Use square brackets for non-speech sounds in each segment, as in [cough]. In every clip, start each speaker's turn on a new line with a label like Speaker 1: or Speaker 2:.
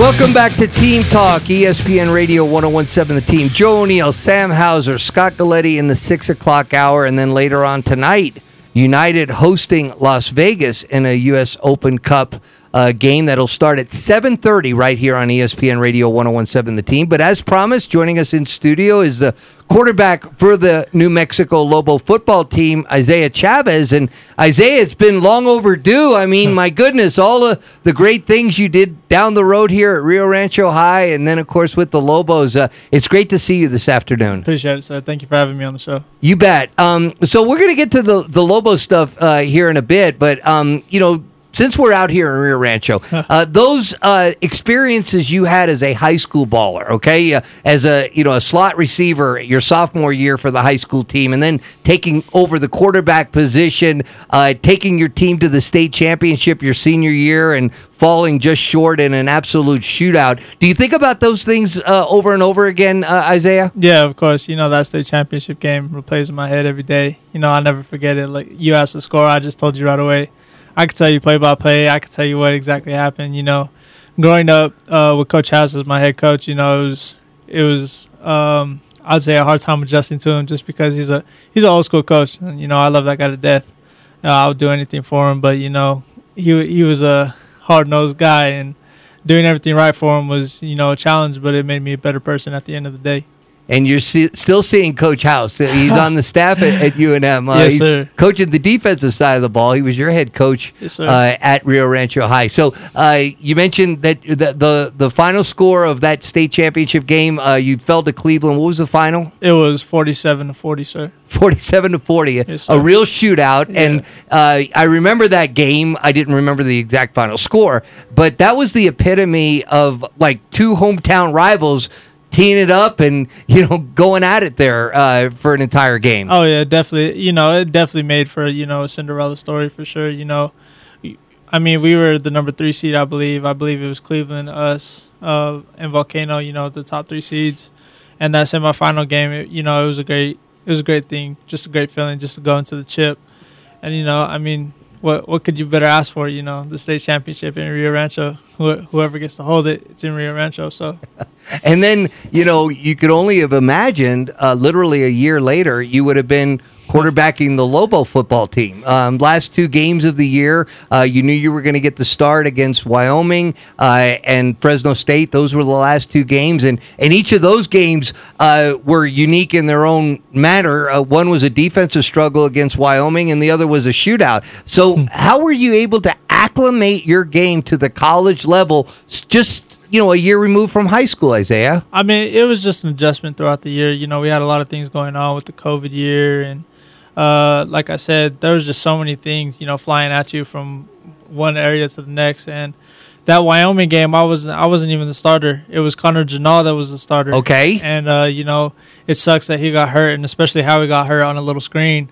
Speaker 1: Welcome back to Team Talk, ESPN Radio 1017 The Team. Joe O'Neill, Sam Hauser, Scott Galletti in the 6 o'clock hour, and then later on tonight, United hosting Las Vegas in a U.S. Open Cup uh, game that'll start at 7.30 right here on ESPN Radio 1017 The Team. But as promised, joining us in studio is the quarterback for the New Mexico Lobo football team, Isaiah Chavez. And Isaiah, it's been long overdue. I mean, [laughs] my goodness, all the, the great things you did down the road here at Rio Rancho High, and then, of course, with the Lobos. Uh, it's great to see you this afternoon.
Speaker 2: Appreciate it, sir. Thank you for having me on the show.
Speaker 1: You bet. Um, so we're going to get to the, the Lobo stuff uh, here in a bit, but, um, you know, since we're out here in Rio Rancho, uh, those uh, experiences you had as a high school baller, okay, uh, as a you know a slot receiver your sophomore year for the high school team, and then taking over the quarterback position, uh, taking your team to the state championship your senior year, and falling just short in an absolute shootout. Do you think about those things uh, over and over again, uh, Isaiah?
Speaker 2: Yeah, of course. You know that state championship game replays in my head every day. You know, I never forget it. Like you asked the score, I just told you right away. I could tell you play by play. I could tell you what exactly happened. You know, growing up uh, with Coach Howes as my head coach, you know, it was it was um, I'd say a hard time adjusting to him just because he's a he's an old school coach. And, you know, I love that guy to death. Uh, I would do anything for him, but you know, he he was a hard nosed guy, and doing everything right for him was you know a challenge. But it made me a better person at the end of the day.
Speaker 1: And you're see, still seeing Coach Howes. He's on the staff at, at UNM. Uh,
Speaker 2: Yes, sir.
Speaker 1: Coaching the defensive side of the ball. He was your head coach
Speaker 2: Yes,
Speaker 1: uh, at Rio Rancho High. So uh, you mentioned that the, the the final score of that state championship game, uh, you fell to Cleveland. What was the final?
Speaker 2: It was forty-seven to forty, sir.
Speaker 1: 47 to 40, a-
Speaker 2: Yes,
Speaker 1: a real shootout. And uh, I remember that game. I didn't remember the exact final score, but that was the epitome of like two hometown rivals teeing it up and, [laughs] you know, going at it there uh, for an entire game.
Speaker 2: Oh yeah, definitely. You know, it definitely made for you know a Cinderella story for sure. You know, I mean, we were the number three seed, I believe. I believe it was Cleveland, us, uh, and Volcano. You know, the top three seeds, and that semifinal game. You know, it was a great, it was a great thing, just a great feeling, just to go into the chip, and you know, I mean. What what could you better ask for? You know, the state championship in Rio Rancho. Wh- Whoever gets to hold it, it's in Rio Rancho. So [laughs]
Speaker 1: And then, you know, you could only have imagined uh, literally a year later, you would have been quarterbacking the Lobo football team. Um, last two games of the year, uh, you knew you were going to get the start against Wyoming uh, and Fresno State. Those were the last two games. And, and each of those games uh, were unique in their own manner. Uh, one was a defensive struggle against Wyoming, and the other was a shootout. So, how were you able to acclimate your game to the college level just you know, a year removed from high school, Isaiah.
Speaker 2: I mean, it was just an adjustment throughout the year. You know, we had a lot of things going on with the COVID year, and uh, like I said, there was just so many things, you know, flying at you from one area to the next. And that Wyoming game, I wasn't, I wasn't even the starter. It was Connor Genal that was the starter.
Speaker 1: Okay.
Speaker 2: And uh, you know, it sucks that he got hurt, and especially how he got hurt on a little screen.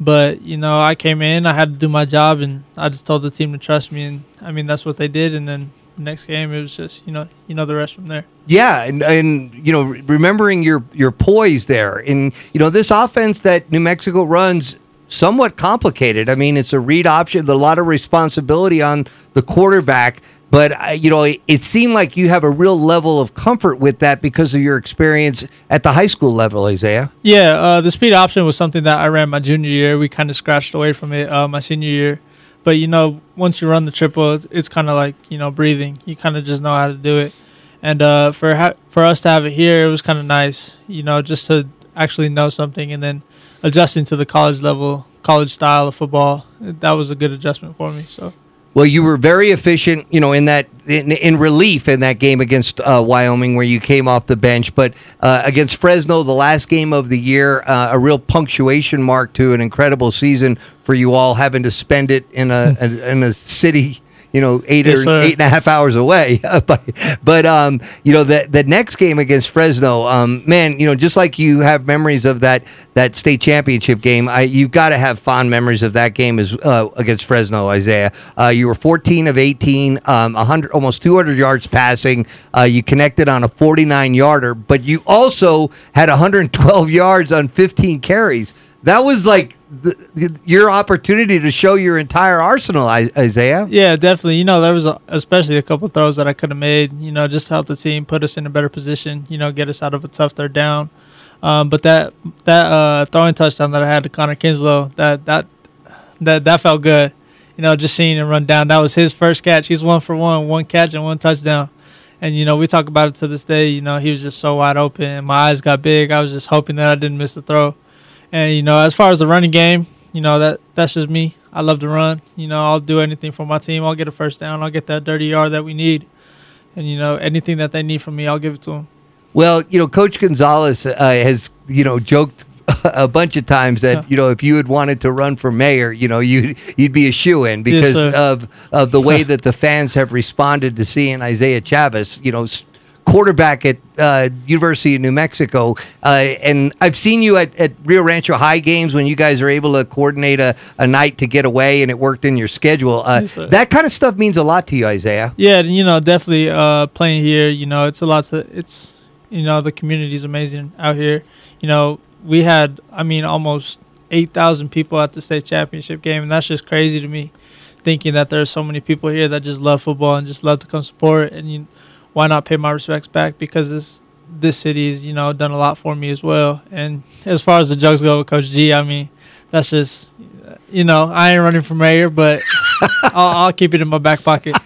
Speaker 2: But you know, I came in, I had to do my job, and I just told the team to trust me, and I mean that's what they did. And then next game, it was just you know, you know the rest from there.
Speaker 1: Yeah, and, and you know, re- remembering your your poise there, and you know, this offense that New Mexico runs somewhat complicated. I mean, it's a read option, a lot of responsibility on the quarterback. But uh, you know, it, it seemed like you have a real level of comfort with that because of your experience at the high school level, Isaiah.
Speaker 2: Yeah, uh, the speed option was something that I ran my junior year. We kind of scratched away from it uh, my senior year. But, you know, once you run the triple, it's, it's kind of like, you know, breathing. You kind of just know how to do it. And uh, for ha- for us to have it here, it was kind of nice, you know, just to actually know something and then adjusting to the college level, college style of football. That was a good adjustment for me. So.
Speaker 1: Well, you were very efficient, you know, in that in, in relief in that game against uh, Wyoming, where you came off the bench. But uh, against Fresno, the last game of the year, uh, a real punctuation mark to an incredible season for you all, having to spend it in a, in a city. You know, eight
Speaker 2: Yes,
Speaker 1: or
Speaker 2: sir.
Speaker 1: eight and a half hours away. [laughs] but, but um, you know, the the next game against Fresno, um, man, you know, just like you have memories of that that state championship game, I you've got to have fond memories of that game as uh, against Fresno, Isaiah. Uh, you were 14 of 18, um, 100, almost 200 yards passing. Uh, you connected on a 49 yarder, but you also had 112 [laughs] yards on 15 carries. That was like the, your opportunity to show your entire arsenal, Isaiah.
Speaker 2: Yeah, definitely. You know, there was a, especially a couple throws that I could have made. You know, just to help the team put us in a better position. You know, get us out of a tough third down. Um, but that that uh, throwing touchdown that I had to Connor Kinslow, that that that that felt good. You know, just seeing him run down. That was his first catch. He's one for one, one catch and one touchdown. And you know, we talk about it to this day. You know, he was just so wide open. My eyes got big. I was just hoping that I didn't miss the throw. And you know, as far as the running game, you know that that's just me. I love to run. You know, I'll do anything for my team. I'll get a first down. I'll get that dirty yard that we need. And you know, anything that they need from me, I'll give it to them.
Speaker 1: Well, you know, Coach Gonzales uh, has you know joked [laughs] a bunch of times that you know if you had wanted to run for mayor, you know you you'd be a shoe in because yes, of of the way [laughs] that the fans have responded to seeing Isaiah Chavez, you know, quarterback at uh, University of New Mexico. Uh, and I've seen you at, at Rio Rancho High games when you guys are able to coordinate a, a night to get away and it worked in your schedule. Uh, yes, that kind of stuff means a lot to you, Isaiah.
Speaker 2: Yeah, you know, definitely uh, playing here. You know, it's a lot. To, it's you know the community is amazing out here. You know, we had, I mean, almost 8,000 people at the state championship game, and that's just crazy to me. Thinking that there's so many people here that just love football and just love to come support, and you, why not pay my respects back? Because this this city's you know done a lot for me as well. And as far as the jokes go with Coach G, I mean, that's just you know I ain't running for mayor, but [laughs] I'll, I'll keep it in my back pocket.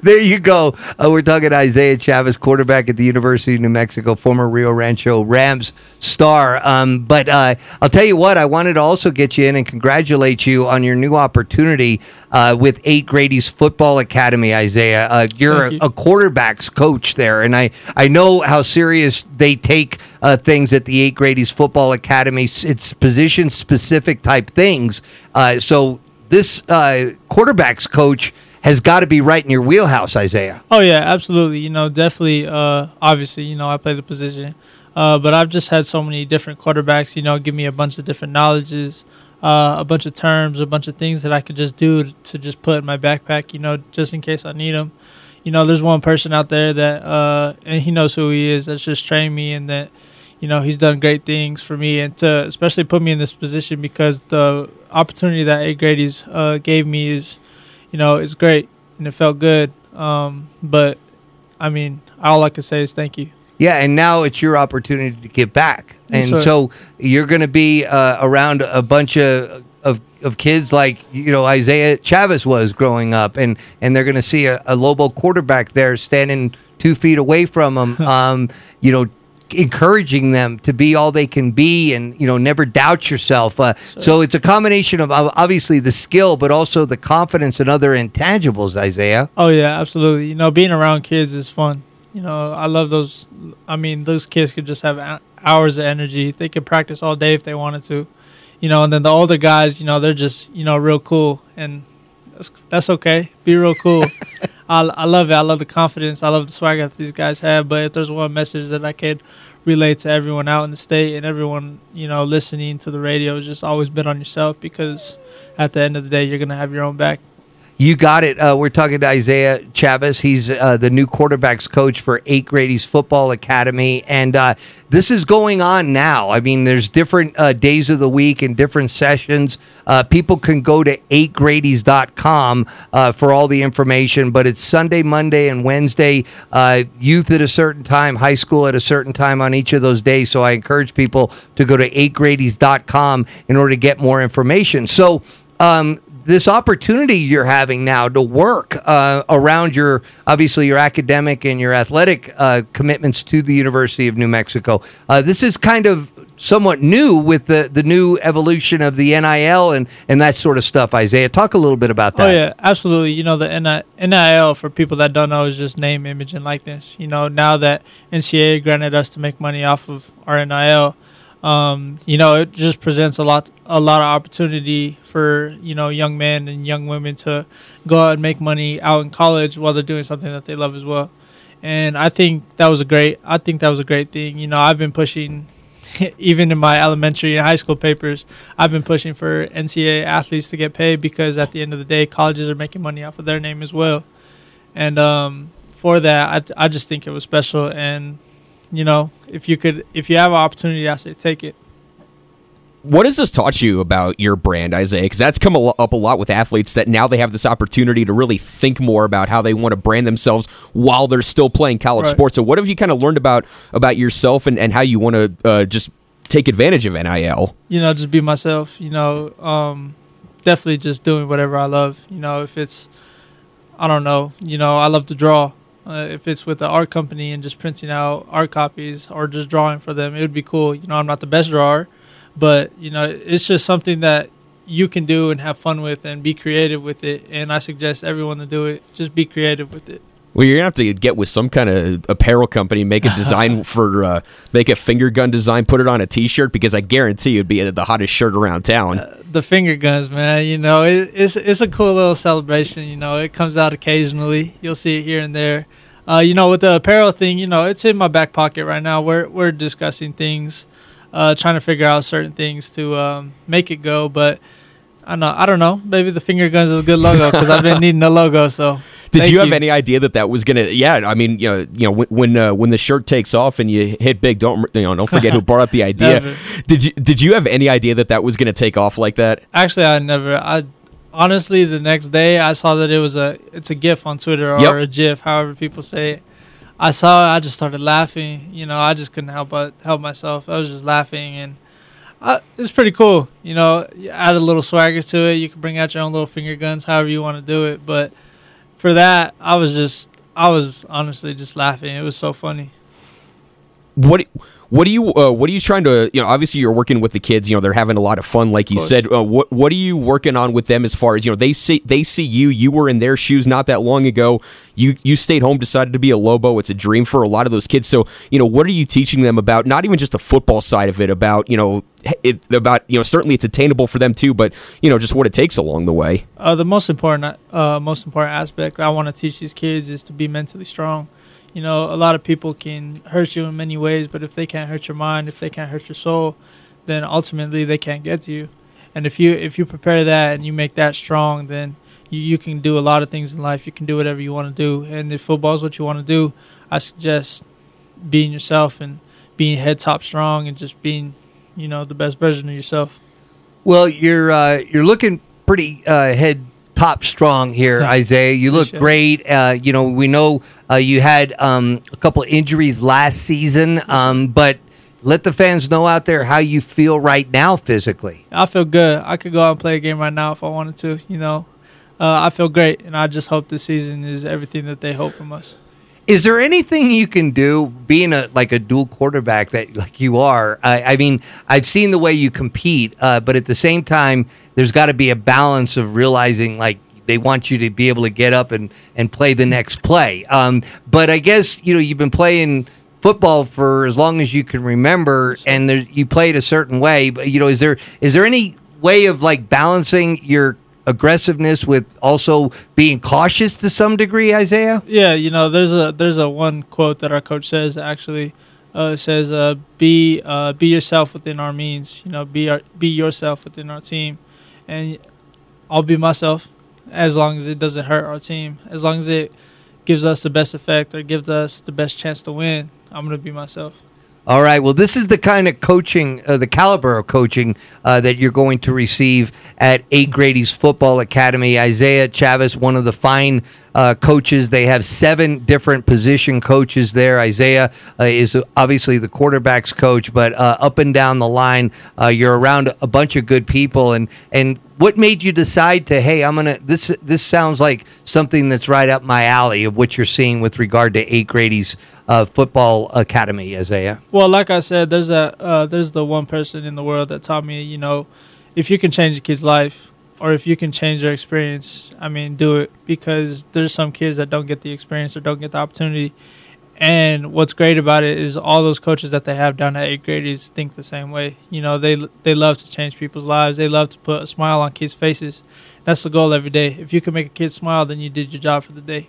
Speaker 2: [laughs]
Speaker 1: there you go. Uh, we're talking Isaiah Chavez, quarterback at the University of New Mexico, former Rio Rancho Rams star. Um, but uh, I'll tell you what, I wanted to also get you in and congratulate you on your new opportunity uh, with Eight Grady's Football Academy, Isaiah. Uh, you're you. a, a, quarterbacks coach there, and I, I know how serious they take uh, things at the Eight Grady's Football Academy. It's position specific type things. Uh, so this quarterbacks coach has got to be right in your wheelhouse, Isaiah.
Speaker 2: Oh yeah, absolutely. You know, definitely. Uh, obviously, you know, I play the position, uh, but I've just had so many different quarterbacks. You know, give me a bunch of different knowledges, uh, a bunch of terms, a bunch of things that I could just do to just put in my backpack. You know, just in case I need them. You know, there's one person out there that, uh, and he knows who he is. That's just trained me, and that you know he's done great things for me and to especially put me in this position because the opportunity that A Grady's uh, gave me is you know, it's great and it felt good. Um, but I mean, all I can say is thank you.
Speaker 1: Yeah, and now it's your opportunity to get back, and yes, so you're going to be uh, around a bunch of, of of kids like you know Isaiah Chavez was growing up, and and they're going to see a, a Lobo quarterback there standing two feet away from them. [laughs] um, you know, encouraging them to be all they can be and you know never doubt yourself. Uh, so it's a combination of obviously the skill but also the confidence and other intangibles isaiah.
Speaker 2: Oh yeah absolutely. You know being around kids is fun. You know i love those i mean those kids could just have hours of energy. They could practice all day if they wanted to. You know and then the older guys you know they're just you know real cool and that's, that's okay. Be real cool [laughs] I, I love it. I love the confidence. I love the swagger that these guys have. But if there's one message that I could relate to everyone out in the state and everyone, you know, listening to the radio, is just always bet on yourself because at the end of the day, you're gonna have your own back.
Speaker 1: You got it. Uh, we're talking to Isaiah Chavez. He's uh, the new quarterbacks coach for Eight Grady's Football Academy. And uh, this is going on now. I mean, there's different uh, days of the week and different sessions. Uh, people can go to 8gradys.com uh, for all the information, but it's Sunday, Monday, and Wednesday. youth at a certain time, high school at a certain time on each of those days. So I encourage people to go to 8gradys.com in order to get more information. So, um, this opportunity you're having now to work uh, around your obviously your academic and your athletic uh, commitments to the University of New Mexico. Uh, this is kind of somewhat new with the, the new evolution of the NIL and, and that sort of stuff. Isaiah, talk a little bit about that.
Speaker 2: Oh yeah, absolutely. You know the NIL for people that don't know is just name, image, and likeness. You know now that NCAA granted us to make money off of our NIL um, you know, it just presents a lot a lot of opportunity for you know young men and young women to go out and make money out in college while they're doing something that they love as well. And I think that was a great. I think that was a great thing. You know, I've been pushing, [laughs] even in my elementary and high school papers, I've been pushing for NCAA athletes to get paid because at the end of the day, colleges are making money off of their name as well. And um, for that, I I just think it was special and you know, if you could, if you have an opportunity, I say take it.
Speaker 3: what has this taught you about your brand, Isaiah? Because that's come up a lot with athletes that now they have this opportunity to really think more about how they want to brand themselves while they're still playing college
Speaker 2: Right.
Speaker 3: sports. So, what have you kind of learned about about yourself and, and how you want to uh, just take advantage of NIL?
Speaker 2: you know, just be myself. You know, um, definitely just doing whatever I love. You know, if it's, I don't know, you know, I love to draw. Uh, if it's with the art company and just printing out art copies or just drawing for them, it would be cool. You know, I'm not the best drawer, but you know, it's just something that you can do and have fun with and be creative with it. And I suggest everyone to do it. Just be creative with it.
Speaker 3: Well, you're gonna have to get with some kind of apparel company, make a design [laughs] for, uh, make a finger gun design, put it on a T-shirt because I guarantee it'd be the hottest shirt around town.
Speaker 2: the finger guns, man. You know, it, it's it's a cool little celebration. You know, it comes out occasionally. You'll see it here and there. Uh, you know, with the apparel thing, you know, it's in my back pocket right now. We're we're discussing things, uh, trying to figure out certain things to um, make it go. But I know I don't know. Maybe the finger guns is a good logo because I've been [laughs] needing a logo. So
Speaker 3: Did
Speaker 2: thank
Speaker 3: you have any idea that that was gonna? Yeah, I mean, you know, you know, when when, uh, when the shirt takes off and you hit big, don't you know? Don't forget who brought up the [laughs] idea. Did you Did you have any idea that that was gonna take off like that?
Speaker 2: Actually, I never. I honestly, the next day I saw that it was a. It's a GIF on Twitter or
Speaker 3: Yep.
Speaker 2: a GIF, however people say it. I saw it. I just started laughing. You know, I just couldn't help but help myself. I was just laughing, and I, it's pretty cool. You know, you add a little swagger to it. You can bring out your own little finger guns, however you want to do it. But for that, I was just. I was honestly just laughing. It was so funny.
Speaker 3: What What are you uh, What are you trying to? You know, obviously you're working with the kids. You know, they're having a lot of fun, like you said. Uh, what What are you working on with them as far as you know? They see They see you. You were in their shoes not that long ago. You You stayed home, decided to be a Lobo. It's a dream for a lot of those kids. So you know, what are you teaching them about? Not even just the football side of it. About you know, it about you know. Certainly, it's attainable for them too. But you know, just what it takes along the way.
Speaker 2: Uh, the most important, uh, most important aspect I want to teach these kids is to be mentally strong. You know, a lot of people can hurt you in many ways, but if they can't hurt your mind, if they can't hurt your soul, then ultimately they can't get to you. And if you if you prepare that and you make that strong, then you, you can do a lot of things in life. You can do whatever you want to do. And if football is what you want to do, I suggest being yourself and being head top strong and just being, you know, the best version of yourself.
Speaker 1: Well, you're uh, you're looking pretty uh, head top strong here, [laughs] Isaiah. You look great. Uh, you know, we know uh, you had um, a couple injuries last season, um, but let the fans know out there how you feel right now physically.
Speaker 2: I feel good. I could go out and play a game right now if I wanted to. You know, uh, I feel great, and I just hope this season is everything that they hope from us.
Speaker 1: Is there anything you can do being a like a dual quarterback that like you are? I, I mean, I've seen the way you compete, uh, but at the same time, there's got to be a balance of realizing like they want you to be able to get up and and play the next play. Um, but I guess you know you've been playing football for as long as you can remember, and there, you played a certain way. But you know, is there is there any way of like balancing your aggressiveness with also being cautious to some degree, Isaiah?
Speaker 2: Yeah, you know, there's a there's a one quote that our coach says actually. Uh, says, uh, "Be uh, be yourself within our means. You know, be our, be yourself within our team, and I'll be myself as long as it doesn't hurt our team. As long as it gives us the best effect or gives us the best chance to win, I'm gonna be myself."
Speaker 1: All right. Well, this is the kind of coaching, uh, the caliber of coaching uh, that you're going to receive at A. Grady's Football Academy. Isaiah Chavez, one of the fine uh, coaches. They have seven different position coaches there. Isaiah uh, is obviously the quarterbacks coach, but uh, up and down the line, uh, you're around a bunch of good people. And and what made you decide to hey, I'm gonna this this sounds like something that's right up my alley of what you're seeing with regard to A. Grady's uh, Football Academy, Isaiah.
Speaker 2: Well, like I said, there's a uh, there's the one person in the world that taught me, you know, if you can change a kid's life or if you can change their experience, I mean, do it because there's some kids that don't get the experience or don't get the opportunity. And what's great about it is all those coaches that they have down at Eight Grady's think the same way. You know, they they love to change people's lives. They love to put a smile on kids' faces. That's the goal every day. If you can make a kid smile, then you did your job for the day.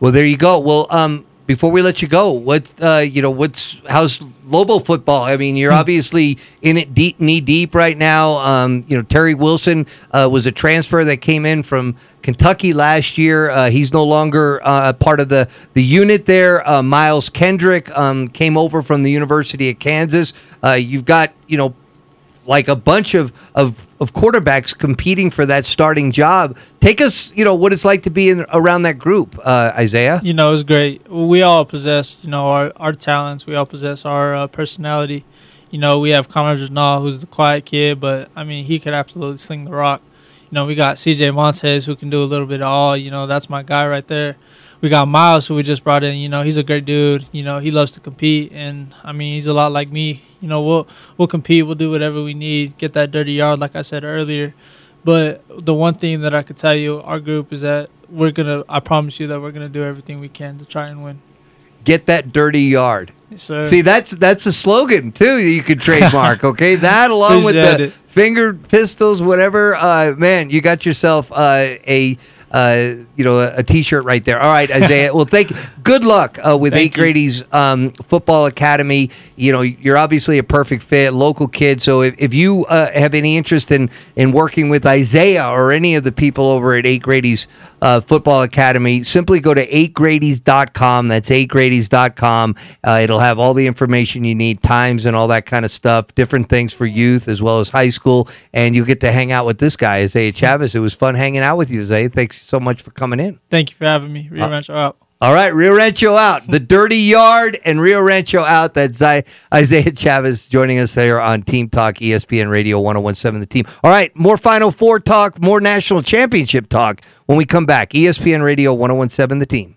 Speaker 1: Well, there you go. Well, um, before we let you go, what uh, you know, what's how's Lobo football? I mean, you're obviously in it deep, knee deep right now. Um, you know, Terry Wilson uh, was a transfer that came in from Kentucky last year. Uh, he's no longer uh, part of the the unit there. Uh, Miles Kendrick um, came over from the University of Kansas. Uh, you've got you know like a bunch of, of of quarterbacks competing for that starting job. Take us, you know, what it's like to be in around that group, uh, Isaiah.
Speaker 2: You know, it's great. We all possess, you know, our, our talents. We all possess our uh, personality. You know, we have Connor Genal, who's the quiet kid, but I mean, he could absolutely sling the rock. You know, we got CJ Montes, who can do a little bit of all. You know, that's my guy right there. We got Miles, who we just brought in. You know, he's a great dude. You know, he loves to compete, and I mean, he's a lot like me. You know, we'll we'll compete. We'll do whatever we need. Get that dirty yard, like I said earlier. But the one thing that I could tell you, our group is that we're gonna. I promise you that we're gonna do everything we can to try and win.
Speaker 1: Get that dirty yard.
Speaker 2: Sir.
Speaker 1: See, that's that's a slogan too. You could trademark. [laughs] Okay, that along with the
Speaker 2: it.
Speaker 1: finger pistols, whatever. Uh, man, you got yourself uh, a. Uh, you know, a, a T-shirt right there. All right, Isaiah. well, thank. Good luck uh, with
Speaker 2: Thank
Speaker 1: Eight. Grady's um, football academy. You know, you're obviously a perfect fit, local kid. So if, if you uh, have any interest in in working with Isaiah or any of the people over at Eight Grady's uh, football academy, simply go to 8gradys.com. That's 8gradys.com. Uh, it'll have all the information you need, times and all that kind of stuff, different things for youth as well as high school. And you get to hang out with this guy, Isaiah Chavez. It was fun hanging out with you, Isaiah. Thanks so much for coming in.
Speaker 2: Thank you for having me. Rio uh, Rancho out.
Speaker 1: All right, Rio Rancho out. The [laughs] Dirty Yard and Rio Rancho out. That's Isaiah Chavez joining us there on Team Talk, ESPN Radio 1017, the team. All right, more Final Four talk, more national championship talk when we come back. ESPN Radio 1017, the team.